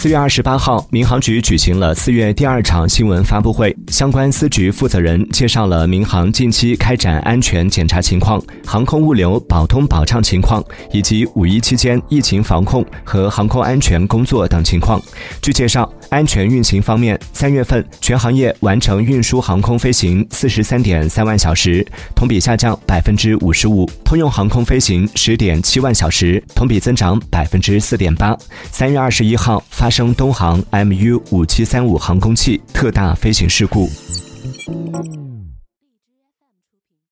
四月二十八号，民航局举行了四月第二场新闻发布会，相关司局负责人介绍了民航近期开展安全检查情况、航空物流保通保畅情况，以及五一期间疫情防控和航空安全工作等情况。据介绍，安全运行方面，三月份全行业完成运输航空飞行四十三点三万小时，同比下降百分之五十五；通用航空飞行十点七万小时，同比增长百分之四点八。三月二十一号发。生东航 MU 五七三五航空器特大飞行事故。